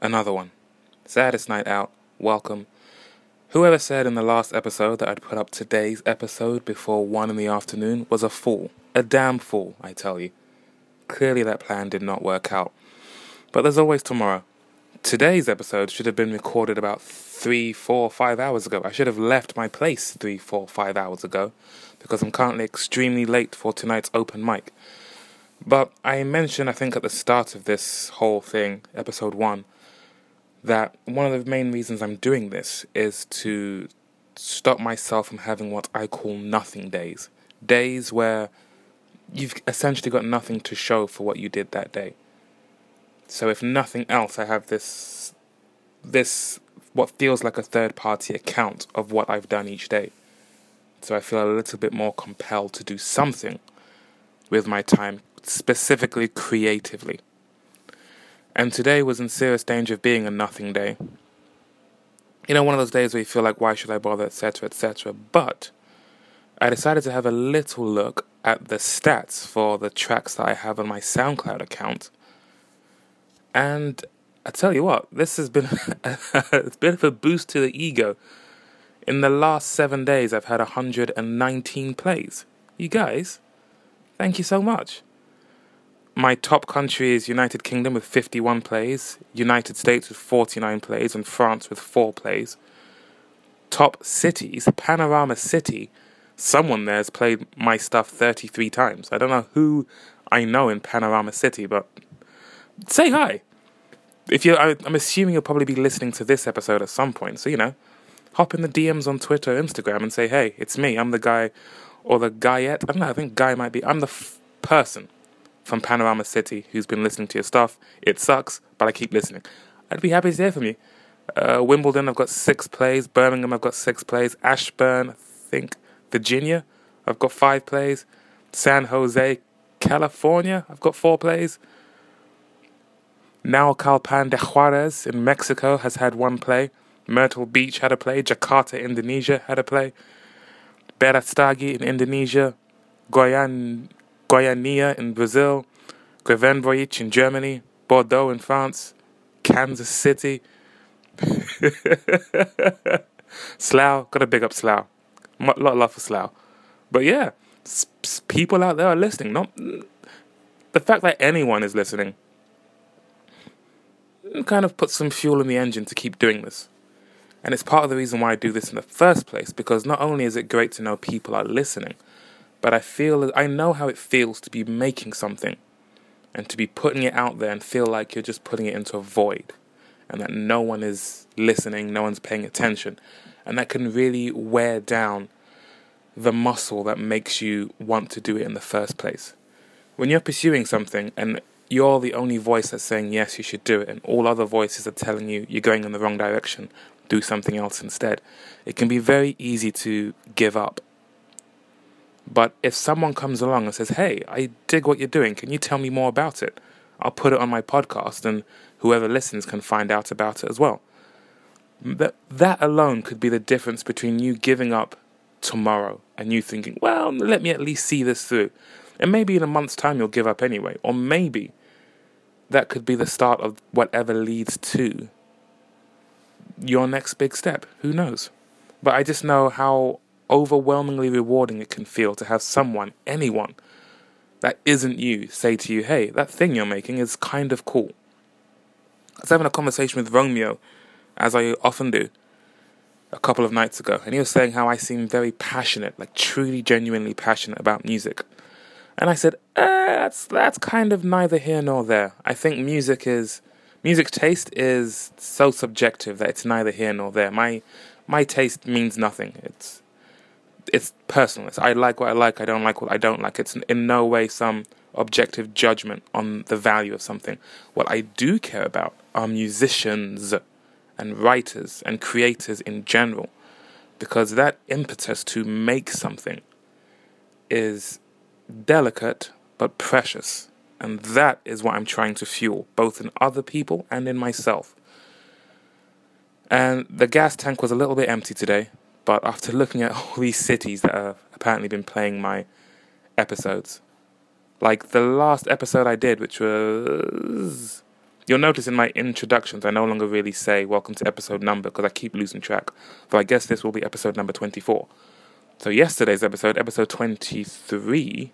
another one. Saddest night out, welcome. Whoever said in the last episode that I'd put up today's episode before 1 in the afternoon was a fool. A damn fool, I tell you. Clearly that plan did not work out. But there's always tomorrow. Today's episode should have been recorded about three, four, five hours ago. I should have left my place three, four, five hours ago because I'm currently extremely late for tonight's open mic. But I mentioned, I think, at the start of this whole thing, episode one, that one of the main reasons I'm doing this is to stop myself from having what I call nothing days. Days where you've essentially got nothing to show for what you did that day. So if nothing else, I have this this what feels like a third party account of what I've done each day. So I feel a little bit more compelled to do something with my time, specifically creatively. And today was in serious danger of being a nothing day. You know, one of those days where you feel like, why should I bother, etc., etc. But I decided to have a little look at the stats for the tracks that I have on my SoundCloud account. And I tell you what, this has been a bit of a boost to the ego. In the last seven days, I've had 119 plays. You guys, thank you so much. My top country is United Kingdom with 51 plays, United States with 49 plays, and France with 4 plays. Top cities, Panorama City, someone there has played my stuff 33 times. I don't know who I know in Panorama City, but say hi. If you, I'm assuming you'll probably be listening to this episode at some point, so you know, hop in the DMs on Twitter, Instagram, and say, "Hey, it's me. I'm the guy, or the guyette. I don't know. I think guy might be. I'm the f- person from Panorama City who's been listening to your stuff. It sucks, but I keep listening. I'd be happy to hear from you. Uh, Wimbledon, I've got six plays. Birmingham, I've got six plays. Ashburn, I think. Virginia, I've got five plays. San Jose, California, I've got four plays. Naucalpan de Juarez in Mexico has had one play. Myrtle Beach had a play. Jakarta, Indonesia had a play. Berastagi in Indonesia. Goyan, Goiânia in Brazil, Grevenbroich in Germany, Bordeaux in France, Kansas City. Slough, got to big up Slough. A lot of love for Slough. But yeah, people out there are listening. Not the fact that anyone is listening kind of puts some fuel in the engine to keep doing this. And it's part of the reason why I do this in the first place because not only is it great to know people are listening, but I feel I know how it feels to be making something and to be putting it out there and feel like you're just putting it into a void and that no one is listening, no one's paying attention. And that can really wear down the muscle that makes you want to do it in the first place. When you're pursuing something and you're the only voice that's saying yes, you should do it, and all other voices are telling you you're going in the wrong direction, do something else instead, it can be very easy to give up but if someone comes along and says, Hey, I dig what you're doing, can you tell me more about it? I'll put it on my podcast and whoever listens can find out about it as well. That, that alone could be the difference between you giving up tomorrow and you thinking, well, let me at least see this through. And maybe in a month's time you'll give up anyway. Or maybe that could be the start of whatever leads to your next big step. Who knows? But I just know how overwhelmingly rewarding it can feel to have someone, anyone, that isn't you say to you, hey, that thing you're making is kind of cool. I was having a conversation with Romeo, as I often do, a couple of nights ago, and he was saying how I seem very passionate, like truly, genuinely passionate about music. And I said, eh, that's that's kind of neither here nor there. I think music is music taste is so subjective that it's neither here nor there. My my taste means nothing. It's it's personal. It's, I like what I like. I don't like what I don't like. It's in no way some objective judgment on the value of something. What I do care about are musicians and writers and creators in general, because that impetus to make something is delicate but precious. And that is what I'm trying to fuel, both in other people and in myself. And the gas tank was a little bit empty today, but after looking at all these cities that have apparently been playing my episodes, like the last episode I did, which was You'll notice in my introductions, I no longer really say welcome to episode number because I keep losing track. So I guess this will be episode number 24. So yesterday's episode, episode 23,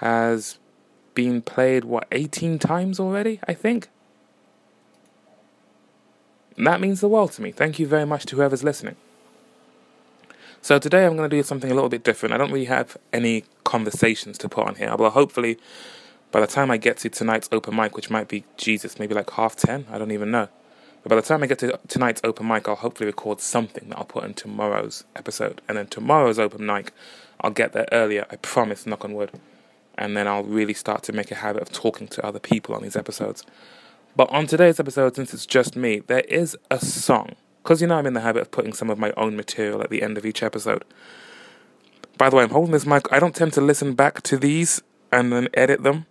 has been played, what, 18 times already, I think? And that means the world to me. Thank you very much to whoever's listening. So today I'm going to do something a little bit different. I don't really have any conversations to put on here, but hopefully by the time I get to tonight's open mic, which might be Jesus, maybe like half ten, I don't even know. But by the time I get to tonight's open mic, I'll hopefully record something that I'll put in tomorrow's episode. And then tomorrow's open mic, I'll get there earlier, I promise, knock on wood. And then I'll really start to make a habit of talking to other people on these episodes. But on today's episode, since it's just me, there is a song. Because you know I'm in the habit of putting some of my own material at the end of each episode. By the way, I'm holding this mic. I don't tend to listen back to these and then edit them.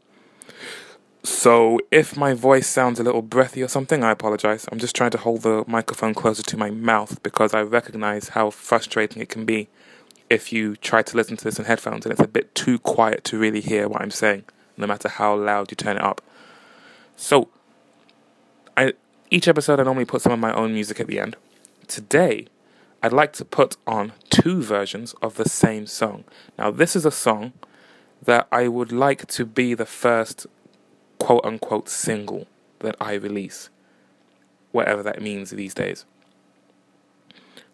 So if my voice sounds a little breathy or something, I apologize. I'm just trying to hold the microphone closer to my mouth because I recognize how frustrating it can be if you try to listen to this in headphones and it's a bit too quiet to really hear what I'm saying, no matter how loud you turn it up. So, I each episode I normally put some of my own music at the end. Today, I'd like to put on two versions of the same song. Now, this is a song that I would like to be the first quote unquote single that I release, whatever that means these days.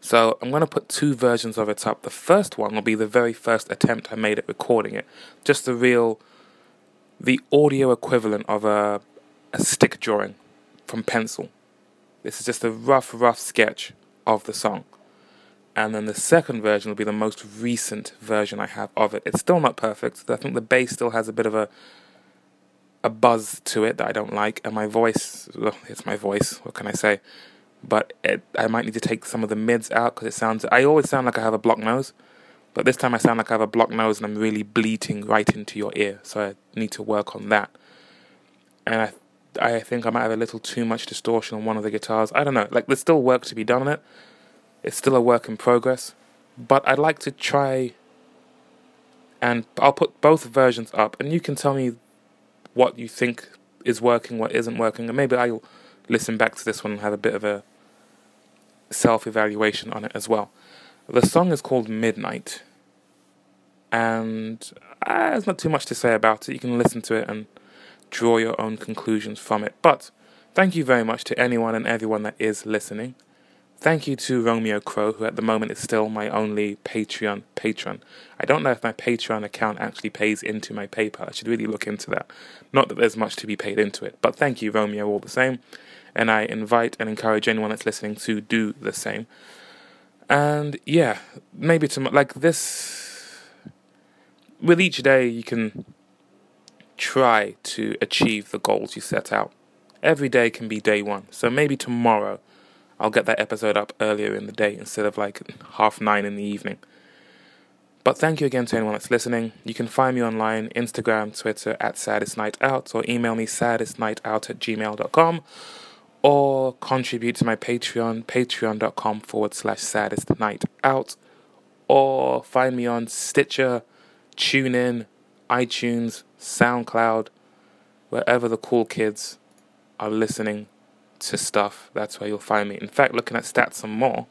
So I'm going to put two versions of it up. The first one will be the very first attempt I made at recording it, just the real, the audio equivalent of a, a stick drawing from pencil. This is just a rough, rough sketch of the song. And then the second version will be the most recent version I have of it. It's still not perfect. I think the bass still has a bit of a a buzz to it that I don't like, and my voice, well, it's my voice, what can I say? But it, I might need to take some of the mids out because it sounds, I always sound like I have a blocked nose, but this time I sound like I have a blocked nose and I'm really bleating right into your ear, so I need to work on that. And I, I think I might have a little too much distortion on one of the guitars. I don't know, like there's still work to be done on it. It's still a work in progress, but I'd like to try and I'll put both versions up, and you can tell me what you think is working, what isn't working, and maybe I'll listen back to this one and have a bit of a self evaluation on it as well. The song is called Midnight, and uh, there's not too much to say about it. You can listen to it and draw your own conclusions from it. But thank you very much to anyone and everyone that is listening. Thank you to Romeo Crow, who at the moment is still my only Patreon patron. I don't know if my Patreon account actually pays into my PayPal. I should really look into that. Not that there's much to be paid into it, but thank you, Romeo, all the same. And I invite and encourage anyone that's listening to do the same. And yeah, maybe to like this. With each day, you can try to achieve the goals you set out. Every day can be day one. So maybe tomorrow I'll get that episode up earlier in the day instead of like half nine in the evening. But thank you again to anyone that's listening. You can find me online, Instagram, Twitter at Saddest Night Out, or email me saddestnightout at gmail.com, or contribute to my Patreon, patreon.com forward slash saddest night out, or find me on Stitcher, TuneIn, iTunes, SoundCloud, wherever the cool kids are listening to stuff, that's where you'll find me. In fact, looking at stats some more,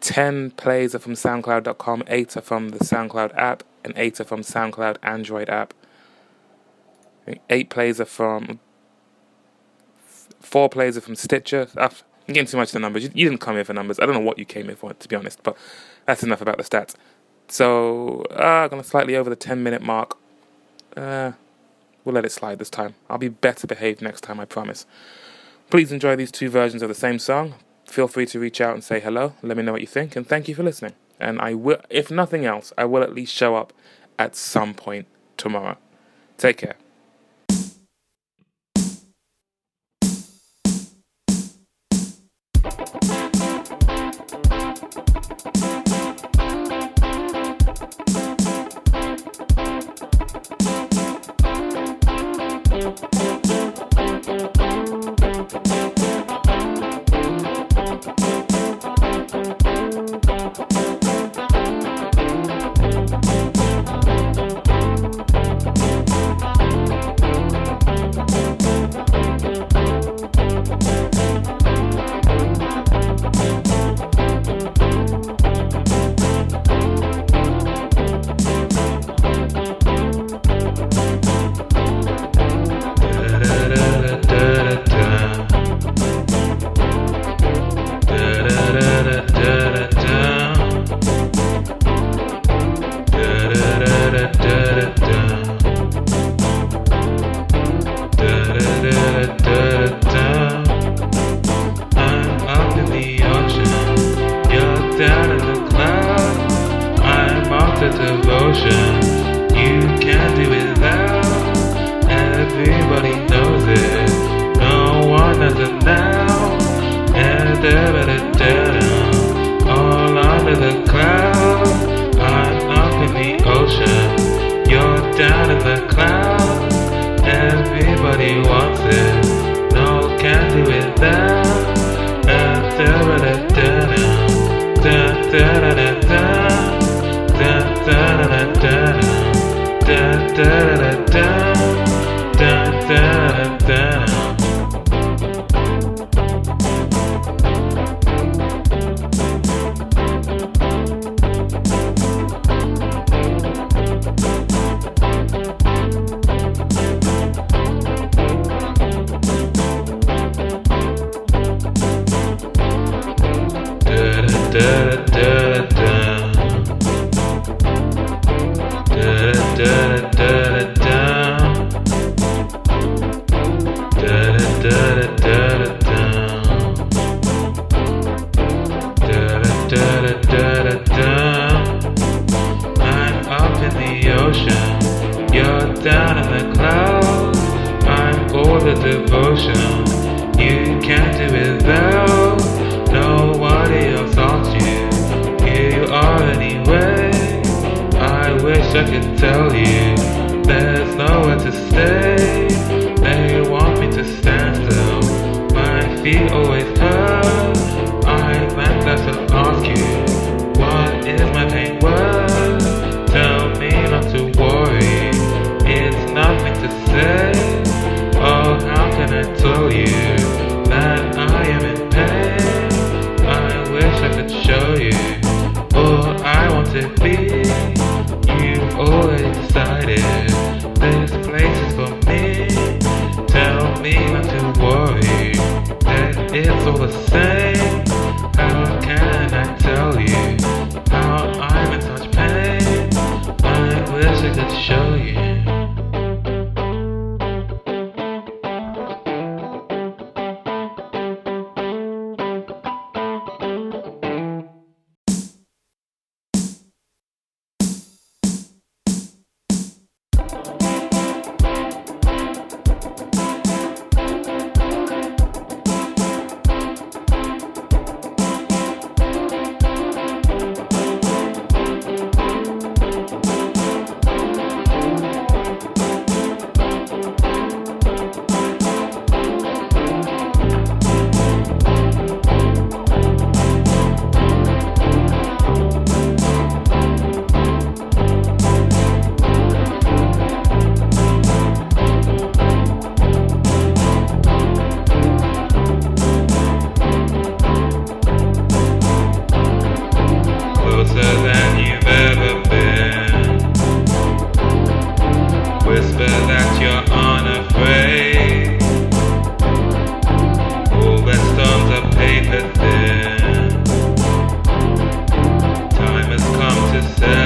10 plays are from SoundCloud.com, 8 are from the SoundCloud app, and 8 are from SoundCloud Android app. 8 plays are from. 4 plays are from Stitcher. Ah, I'm getting too much of the numbers. You, you didn't come here for numbers. I don't know what you came here for, to be honest, but that's enough about the stats. So, uh, going to slightly over the 10 minute mark. Uh, We'll let it slide this time. I'll be better behaved next time, I promise. Please enjoy these two versions of the same song. Feel free to reach out and say hello. Let me know what you think, and thank you for listening. And I will, if nothing else, I will at least show up at some point tomorrow. Take care. He wants it. necessary.